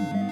Bye.